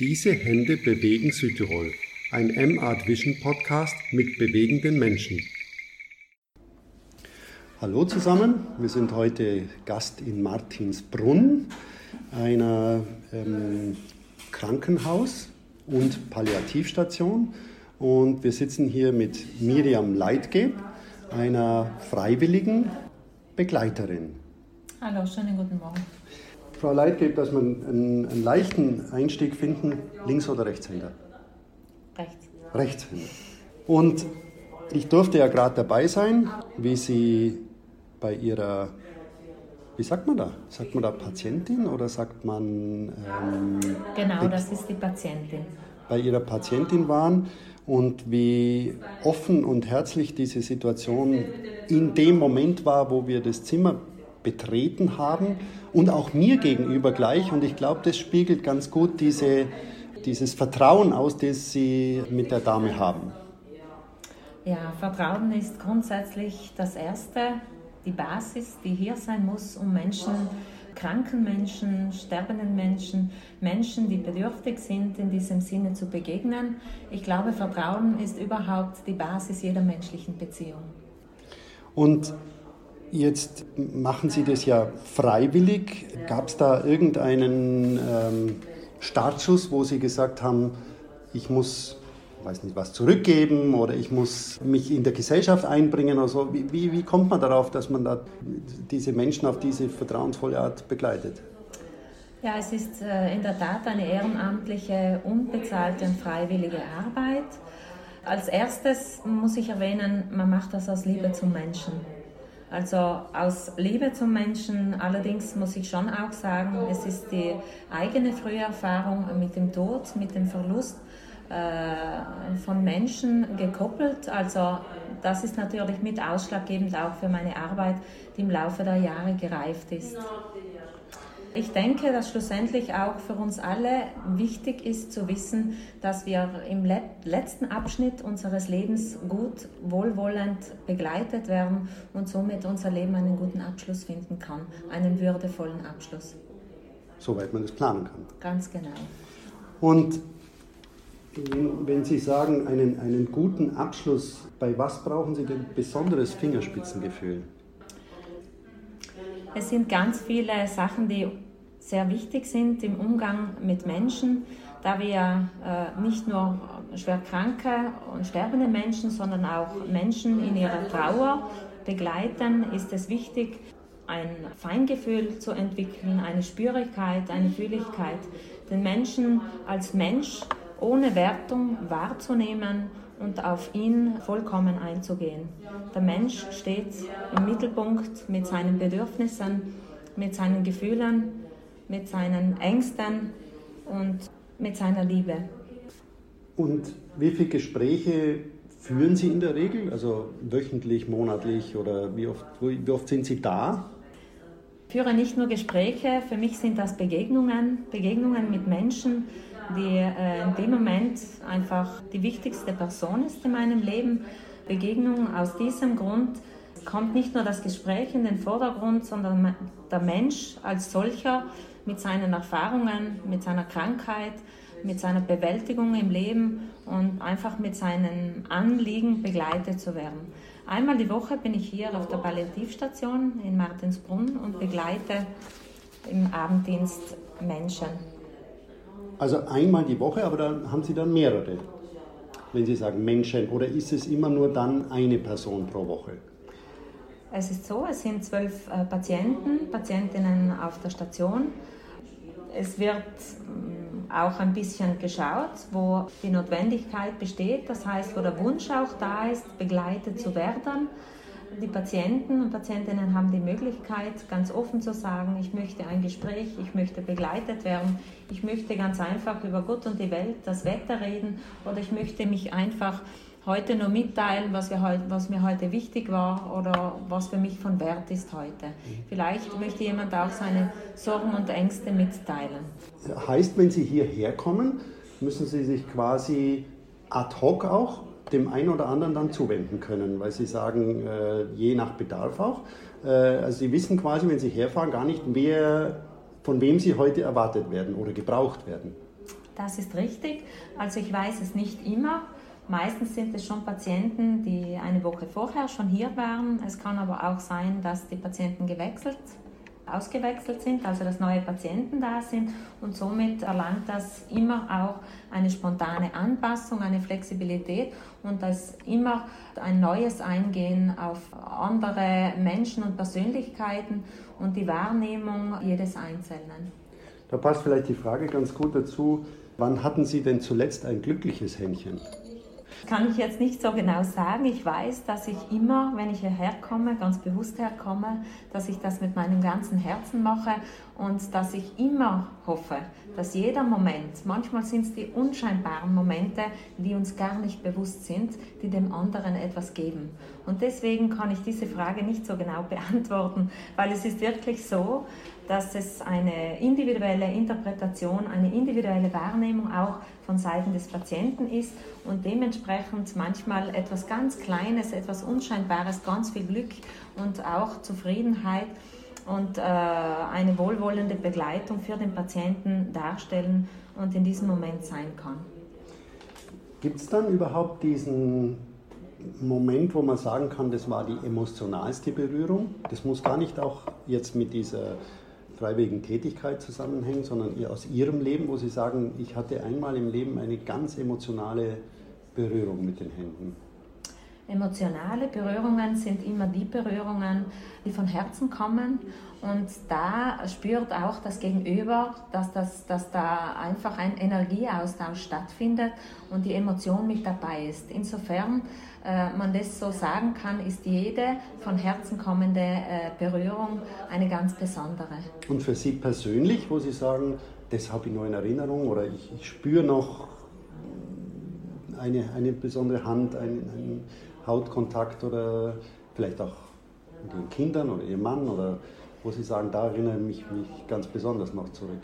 Diese Hände bewegen Südtirol. Ein M-Art Vision Podcast mit bewegenden Menschen. Hallo zusammen, wir sind heute Gast in Martinsbrunn, einer ähm, Krankenhaus und Palliativstation. Und wir sitzen hier mit Miriam Leitgeb, einer freiwilligen Begleiterin. Hallo, schönen guten Morgen. Frau Leitgeb, dass man einen, einen leichten Einstieg finden, Links- oder Rechtshänder? Rechts. Rechtshänder. Und ich durfte ja gerade dabei sein, wie Sie bei Ihrer, wie sagt man da? Sagt man da Patientin oder sagt man... Ähm, genau, das ist die Patientin. Bei Ihrer Patientin waren und wie offen und herzlich diese Situation in dem Moment war, wo wir das Zimmer betreten haben und auch mir gegenüber gleich. Und ich glaube, das spiegelt ganz gut diese, dieses Vertrauen aus, das Sie mit der Dame haben. Ja, Vertrauen ist grundsätzlich das Erste, die Basis, die hier sein muss, um Menschen, kranken Menschen, sterbenden Menschen, Menschen, die bedürftig sind, in diesem Sinne zu begegnen. Ich glaube, Vertrauen ist überhaupt die Basis jeder menschlichen Beziehung. Und Jetzt machen Sie das ja freiwillig. Gab es da irgendeinen ähm, Startschuss, wo Sie gesagt haben, ich muss weiß nicht, was zurückgeben oder ich muss mich in der Gesellschaft einbringen oder so. Wie, wie, wie kommt man darauf, dass man da diese Menschen auf diese vertrauensvolle Art begleitet? Ja, es ist äh, in der Tat eine ehrenamtliche, unbezahlte und freiwillige Arbeit. Als erstes muss ich erwähnen, man macht das aus Liebe zum Menschen. Also aus Liebe zum Menschen. Allerdings muss ich schon auch sagen, es ist die eigene frühe Erfahrung mit dem Tod, mit dem Verlust äh, von Menschen gekoppelt. Also das ist natürlich mit ausschlaggebend auch für meine Arbeit, die im Laufe der Jahre gereift ist. Ich denke, dass schlussendlich auch für uns alle wichtig ist zu wissen, dass wir im letzten Abschnitt unseres Lebens gut, wohlwollend begleitet werden und somit unser Leben einen guten Abschluss finden kann, einen würdevollen Abschluss. Soweit man es planen kann. Ganz genau. Und wenn Sie sagen, einen, einen guten Abschluss, bei was brauchen Sie denn besonderes Fingerspitzengefühl? Es sind ganz viele Sachen, die sehr wichtig sind im Umgang mit Menschen, da wir äh, nicht nur schwer kranke und sterbende Menschen, sondern auch Menschen in ihrer Trauer begleiten, ist es wichtig, ein Feingefühl zu entwickeln, eine Spürigkeit, eine Fühligkeit, den Menschen als Mensch ohne Wertung wahrzunehmen und auf ihn vollkommen einzugehen. Der Mensch steht im Mittelpunkt mit seinen Bedürfnissen, mit seinen Gefühlen, mit seinen Ängsten und mit seiner Liebe. Und wie viele Gespräche führen Sie in der Regel? Also wöchentlich, monatlich oder wie oft, wie oft sind Sie da? Ich führe nicht nur Gespräche, für mich sind das Begegnungen, Begegnungen mit Menschen, die äh, in dem Moment einfach die wichtigste Person ist in meinem Leben. Begegnungen aus diesem Grund kommt nicht nur das Gespräch in den Vordergrund, sondern der Mensch als solcher mit seinen Erfahrungen, mit seiner Krankheit, mit seiner Bewältigung im Leben und einfach mit seinen Anliegen begleitet zu werden. Einmal die Woche bin ich hier auf der Palliativstation in Martinsbrunn und begleite im Abenddienst Menschen. Also einmal die Woche, aber dann haben Sie dann mehrere, wenn Sie sagen Menschen, oder ist es immer nur dann eine Person pro Woche? Es ist so, es sind zwölf äh, Patienten, Patientinnen auf der Station es wird mm, auch ein bisschen geschaut, wo die Notwendigkeit besteht, das heißt, wo der Wunsch auch da ist, begleitet zu werden. Die Patienten und Patientinnen haben die Möglichkeit, ganz offen zu sagen, ich möchte ein Gespräch, ich möchte begleitet werden, ich möchte ganz einfach über Gott und die Welt, das Wetter reden oder ich möchte mich einfach heute nur mitteilen, was, heute, was mir heute wichtig war oder was für mich von Wert ist heute. Vielleicht möchte jemand auch seine Sorgen und Ängste mitteilen. Heißt, wenn Sie hierher kommen, müssen Sie sich quasi ad hoc auch dem einen oder anderen dann zuwenden können, weil Sie sagen, äh, je nach Bedarf auch. Äh, also Sie wissen quasi, wenn Sie herfahren, gar nicht, wer, von wem Sie heute erwartet werden oder gebraucht werden. Das ist richtig. Also ich weiß es nicht immer. Meistens sind es schon Patienten, die eine Woche vorher schon hier waren. Es kann aber auch sein, dass die Patienten gewechselt ausgewechselt sind, also dass neue Patienten da sind und somit erlangt das immer auch eine spontane Anpassung, eine Flexibilität und das immer ein neues Eingehen auf andere Menschen und Persönlichkeiten und die Wahrnehmung jedes Einzelnen. Da passt vielleicht die Frage ganz gut dazu, wann hatten Sie denn zuletzt ein glückliches Händchen? Kann ich jetzt nicht so genau sagen. Ich weiß, dass ich immer, wenn ich hierher komme, ganz bewusst herkomme, dass ich das mit meinem ganzen Herzen mache und dass ich immer hoffe, dass jeder Moment, manchmal sind es die unscheinbaren Momente, die uns gar nicht bewusst sind, die dem anderen etwas geben. Und deswegen kann ich diese Frage nicht so genau beantworten, weil es ist wirklich so, dass es eine individuelle Interpretation, eine individuelle Wahrnehmung auch von Seiten des Patienten ist und dementsprechend manchmal etwas ganz Kleines, etwas Unscheinbares, ganz viel Glück und auch Zufriedenheit und äh, eine wohlwollende Begleitung für den Patienten darstellen und in diesem Moment sein kann. Gibt es dann überhaupt diesen Moment, wo man sagen kann, das war die emotionalste Berührung? Das muss gar nicht auch jetzt mit dieser freiwilligen Tätigkeit zusammenhängen, sondern aus Ihrem Leben, wo Sie sagen, ich hatte einmal im Leben eine ganz emotionale Berührung mit den Händen. Emotionale Berührungen sind immer die Berührungen, die von Herzen kommen. Und da spürt auch das Gegenüber, dass, das, dass da einfach ein Energieaustausch stattfindet und die Emotion mit dabei ist. Insofern äh, man das so sagen kann, ist jede von Herzen kommende äh, Berührung eine ganz besondere. Und für Sie persönlich, wo Sie sagen, das habe ich noch in Erinnerung oder ich, ich spüre noch eine, eine besondere Hand, einen, einen Hautkontakt oder vielleicht auch mit Ihren Kindern oder Ihrem Mann oder wo Sie sagen, da erinnere ich mich ganz besonders noch zurück?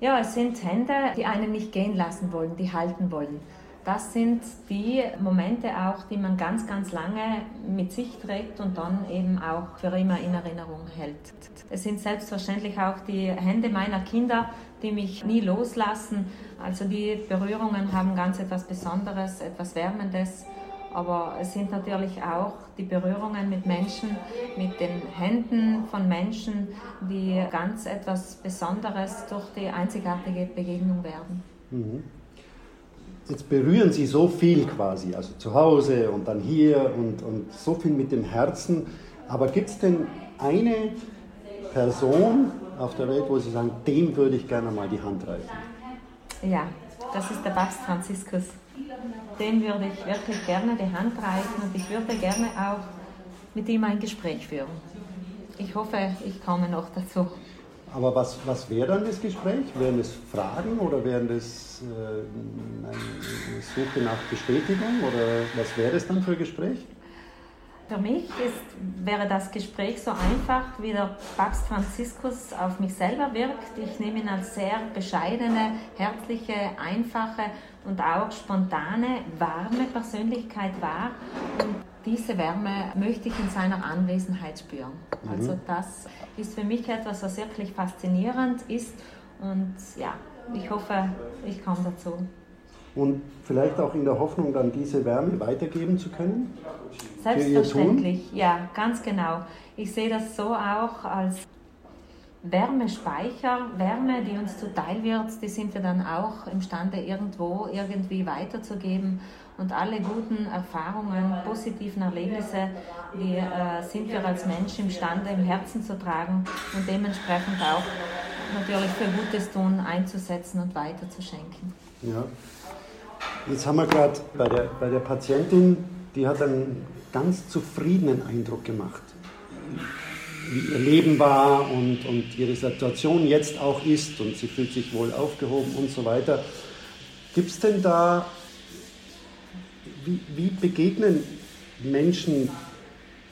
Ja, es sind Hände, die einen nicht gehen lassen wollen, die halten wollen. Das sind die Momente auch, die man ganz, ganz lange mit sich trägt und dann eben auch für immer in Erinnerung hält. Es sind selbstverständlich auch die Hände meiner Kinder, die mich nie loslassen. Also die Berührungen haben ganz etwas Besonderes, etwas Wärmendes. Aber es sind natürlich auch die Berührungen mit Menschen, mit den Händen von Menschen, die ganz etwas Besonderes durch die einzigartige Begegnung werden. Mhm jetzt berühren Sie so viel quasi, also zu Hause und dann hier und, und so viel mit dem Herzen. Aber gibt es denn eine Person auf der Welt, wo Sie sagen, dem würde ich gerne mal die Hand reichen? Ja, das ist der Papst Franziskus. Dem würde ich wirklich gerne die Hand reichen und ich würde gerne auch mit ihm ein Gespräch führen. Ich hoffe, ich komme noch dazu. Aber was, was wäre dann das Gespräch? Wären das Fragen oder wären das äh, eine Suche nach Bestätigung oder was wäre das dann für ein Gespräch? Für mich ist, wäre das Gespräch so einfach, wie der Papst Franziskus auf mich selber wirkt. Ich nehme ihn als sehr bescheidene, herzliche, einfache und auch spontane, warme Persönlichkeit wahr. Und diese Wärme möchte ich in seiner Anwesenheit spüren. Mhm. Also das ist für mich etwas, was wirklich faszinierend ist. Und ja, ich hoffe, ich komme dazu. Und vielleicht auch in der Hoffnung, dann diese Wärme weitergeben zu können? Selbstverständlich, ja, ganz genau. Ich sehe das so auch als Wärmespeicher, Wärme, die uns zuteil wird, die sind wir dann auch imstande, irgendwo irgendwie weiterzugeben. Und alle guten Erfahrungen, positiven Erlebnisse, die äh, sind wir als Mensch imstande, im Herzen zu tragen und dementsprechend auch natürlich für Gutes tun einzusetzen und weiterzuschenken. Ja. Jetzt haben wir gerade bei der, bei der Patientin, die hat einen ganz zufriedenen Eindruck gemacht wie ihr Leben war und, und ihre Situation jetzt auch ist und sie fühlt sich wohl aufgehoben und so weiter. Gibt es denn da, wie, wie begegnen Menschen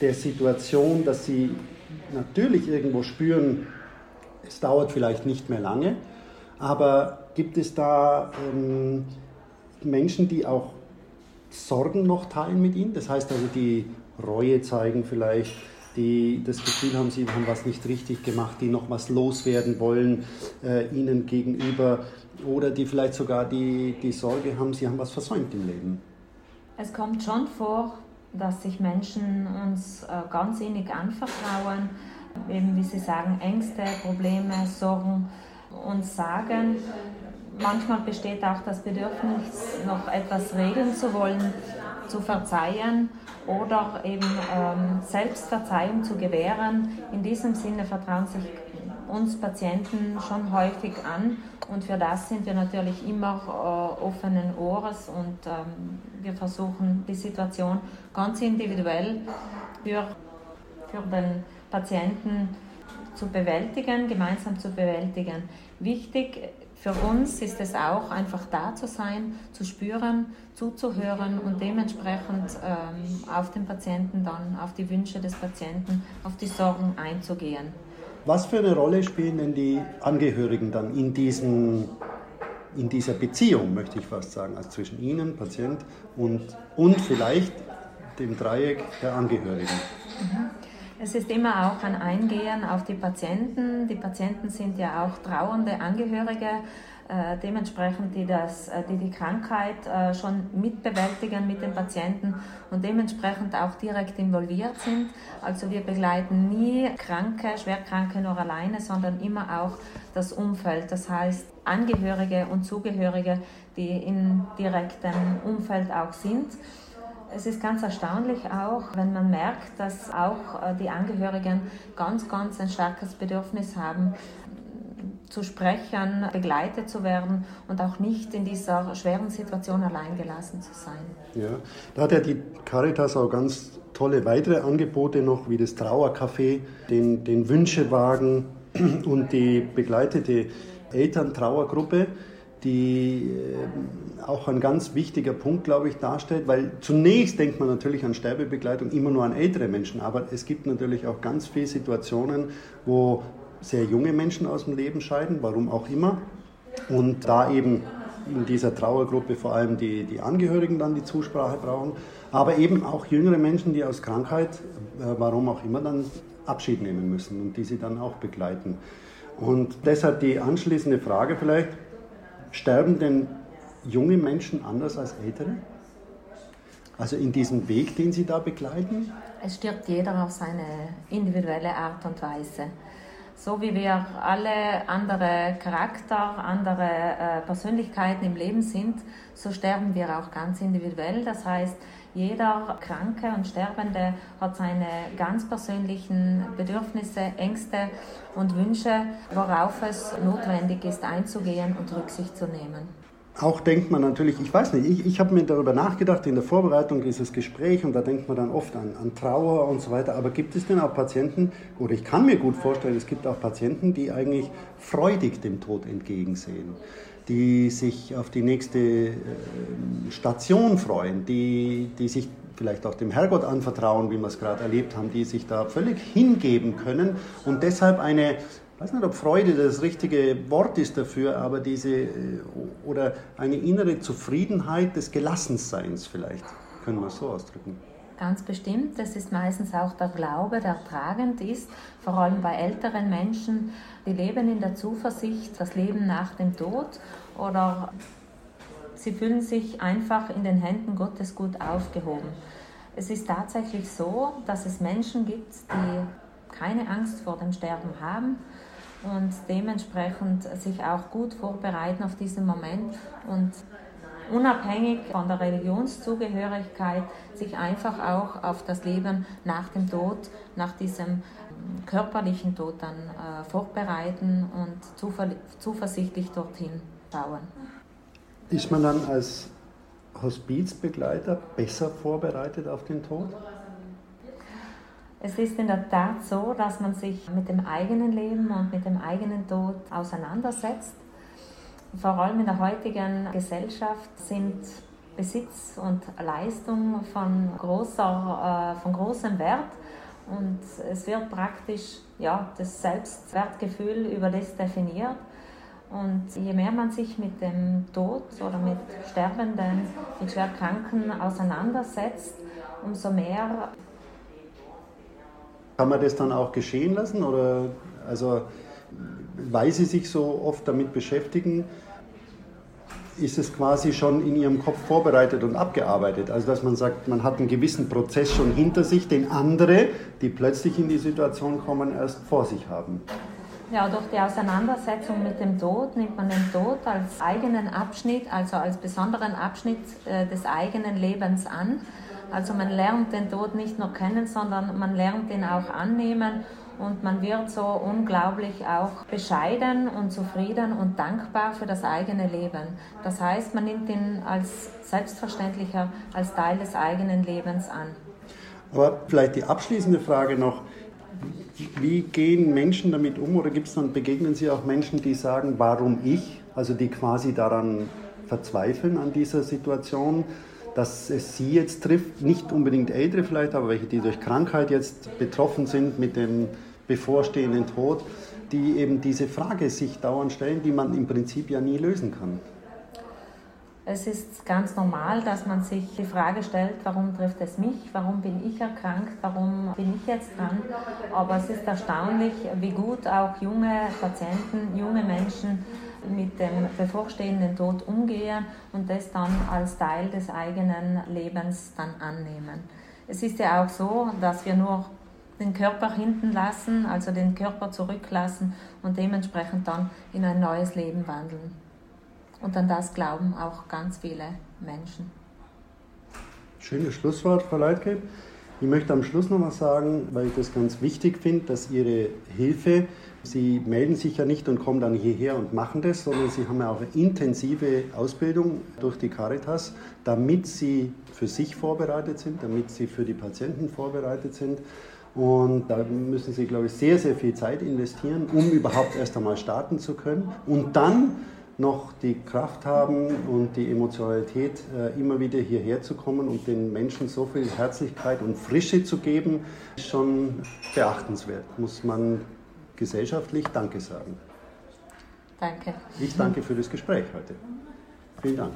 der Situation, dass sie natürlich irgendwo spüren, es dauert vielleicht nicht mehr lange, aber gibt es da ähm, Menschen, die auch Sorgen noch teilen mit ihnen? Das heißt also, die Reue zeigen vielleicht, die das Gefühl haben, sie haben was nicht richtig gemacht, die noch was loswerden wollen äh, ihnen gegenüber oder die vielleicht sogar die, die Sorge haben, sie haben was versäumt im Leben? Es kommt schon vor, dass sich Menschen uns äh, ganz innig anvertrauen, eben wie Sie sagen, Ängste, Probleme, Sorgen uns sagen. Manchmal besteht auch das Bedürfnis, noch etwas regeln zu wollen, zu verzeihen oder eben ähm, Selbstverzeihung zu gewähren. In diesem Sinne vertrauen sich uns Patienten schon häufig an und für das sind wir natürlich immer äh, offenen Ohres und ähm, wir versuchen die Situation ganz individuell für, für den Patienten zu bewältigen, gemeinsam zu bewältigen. Wichtig für uns ist es auch, einfach da zu sein, zu spüren, zuzuhören und dementsprechend ähm, auf den Patienten dann, auf die Wünsche des Patienten, auf die Sorgen einzugehen. Was für eine Rolle spielen denn die Angehörigen dann in, diesen, in dieser Beziehung, möchte ich fast sagen, also zwischen Ihnen, Patient und, und vielleicht dem Dreieck der Angehörigen? Mhm. Es ist immer auch ein Eingehen auf die Patienten. Die Patienten sind ja auch trauernde Angehörige äh, dementsprechend, die, das, äh, die die Krankheit äh, schon mitbewältigen mit den Patienten und dementsprechend auch direkt involviert sind. Also wir begleiten nie Kranke, Schwerkranke nur alleine, sondern immer auch das Umfeld. Das heißt Angehörige und Zugehörige, die im direkten Umfeld auch sind. Es ist ganz erstaunlich auch, wenn man merkt, dass auch äh, die Angehörigen ganz, ganz ein starkes Bedürfnis haben, zu sprechen, begleitet zu werden und auch nicht in dieser schweren Situation allein gelassen zu sein. Ja, da hat ja die Caritas auch ganz tolle weitere Angebote noch, wie das Trauercafé, den, den Wünschewagen und die begleitete Elterntrauergruppe, die äh, auch ein ganz wichtiger Punkt, glaube ich, darstellt, weil zunächst denkt man natürlich an Sterbebegleitung immer nur an ältere Menschen, aber es gibt natürlich auch ganz viele Situationen, wo sehr junge Menschen aus dem Leben scheiden, warum auch immer. Und da eben in dieser Trauergruppe vor allem die, die Angehörigen dann die Zusprache brauchen, aber eben auch jüngere Menschen, die aus Krankheit, äh, warum auch immer, dann Abschied nehmen müssen und die sie dann auch begleiten. Und deshalb die anschließende Frage vielleicht, sterben denn junge Menschen anders als ältere? Also in diesem Weg, den Sie da begleiten? Es stirbt jeder auf seine individuelle Art und Weise. So wie wir alle andere Charakter, andere äh, Persönlichkeiten im Leben sind, so sterben wir auch ganz individuell. Das heißt, jeder Kranke und Sterbende hat seine ganz persönlichen Bedürfnisse, Ängste und Wünsche, worauf es notwendig ist, einzugehen und Rücksicht zu nehmen auch denkt man natürlich, ich weiß nicht, ich, ich habe mir darüber nachgedacht in der Vorbereitung dieses Gesprächs und da denkt man dann oft an, an Trauer und so weiter. Aber gibt es denn auch Patienten, oder ich kann mir gut vorstellen, es gibt auch Patienten, die eigentlich freudig dem Tod entgegensehen, die sich auf die nächste äh, Station freuen, die, die sich vielleicht auch dem Herrgott anvertrauen, wie wir es gerade erlebt haben, die sich da völlig hingeben können und deshalb eine ich weiß nicht, ob Freude das richtige Wort ist dafür, aber diese äh, oder eine innere Zufriedenheit des Gelassenseins vielleicht, können wir es so ausdrücken. Ganz bestimmt. Das ist meistens auch der Glaube, der tragend ist, vor allem bei älteren Menschen. Die leben in der Zuversicht, das Leben nach dem Tod oder sie fühlen sich einfach in den Händen Gottes gut aufgehoben. Es ist tatsächlich so, dass es Menschen gibt, die keine Angst vor dem Sterben haben, und dementsprechend sich auch gut vorbereiten auf diesen Moment und unabhängig von der Religionszugehörigkeit sich einfach auch auf das Leben nach dem Tod, nach diesem körperlichen Tod dann äh, vorbereiten und zuversichtlich dorthin schauen. Ist man dann als Hospizbegleiter besser vorbereitet auf den Tod? Es ist in der Tat so, dass man sich mit dem eigenen Leben und mit dem eigenen Tod auseinandersetzt. Vor allem in der heutigen Gesellschaft sind Besitz und Leistung von, großer, äh, von großem Wert und es wird praktisch ja, das Selbstwertgefühl über das definiert. Und je mehr man sich mit dem Tod oder mit Sterbenden, mit Schwerkranken auseinandersetzt, umso mehr Kann man das dann auch geschehen lassen? Oder also, weil Sie sich so oft damit beschäftigen, ist es quasi schon in Ihrem Kopf vorbereitet und abgearbeitet. Also dass man sagt, man hat einen gewissen Prozess schon hinter sich, den andere, die plötzlich in die Situation kommen, erst vor sich haben. Ja, durch die Auseinandersetzung mit dem Tod nimmt man den Tod als eigenen Abschnitt, also als besonderen Abschnitt äh, des eigenen Lebens an. Also man lernt den Tod nicht nur kennen, sondern man lernt ihn auch annehmen und man wird so unglaublich auch bescheiden und zufrieden und dankbar für das eigene Leben. Das heißt, man nimmt ihn als selbstverständlicher, als Teil des eigenen Lebens an. Aber vielleicht die abschließende Frage noch. Wie gehen Menschen damit um oder gibt es dann, begegnen Sie auch Menschen, die sagen, warum ich? Also die quasi daran verzweifeln an dieser Situation, dass es sie jetzt trifft, nicht unbedingt Ältere vielleicht, aber welche, die durch Krankheit jetzt betroffen sind mit dem bevorstehenden Tod, die eben diese Frage sich dauernd stellen, die man im Prinzip ja nie lösen kann. Es ist ganz normal, dass man sich die Frage stellt, warum trifft es mich, warum bin ich erkrankt, warum bin ich jetzt dran. Aber es ist erstaunlich, wie gut auch junge Patienten, junge Menschen mit dem bevorstehenden Tod umgehen und das dann als Teil des eigenen Lebens dann annehmen. Es ist ja auch so, dass wir nur den Körper hinten lassen, also den Körper zurücklassen und dementsprechend dann in ein neues Leben wandeln. Und an das glauben auch ganz viele Menschen. Schönes Schlusswort, Frau Leitgeb. Ich möchte am Schluss noch mal sagen, weil ich das ganz wichtig finde, dass Ihre Hilfe, Sie melden sich ja nicht und kommen dann hierher und machen das, sondern Sie haben ja auch intensive Ausbildung durch die Caritas, damit Sie für sich vorbereitet sind, damit Sie für die Patienten vorbereitet sind. Und da müssen Sie, glaube ich, sehr, sehr viel Zeit investieren, um überhaupt erst einmal starten zu können. Und dann noch die Kraft haben und die Emotionalität, äh, immer wieder hierher zu kommen und den Menschen so viel Herzlichkeit und Frische zu geben, ist schon beachtenswert. Muss man gesellschaftlich Danke sagen. Danke. Ich danke für das Gespräch heute. Vielen Dank.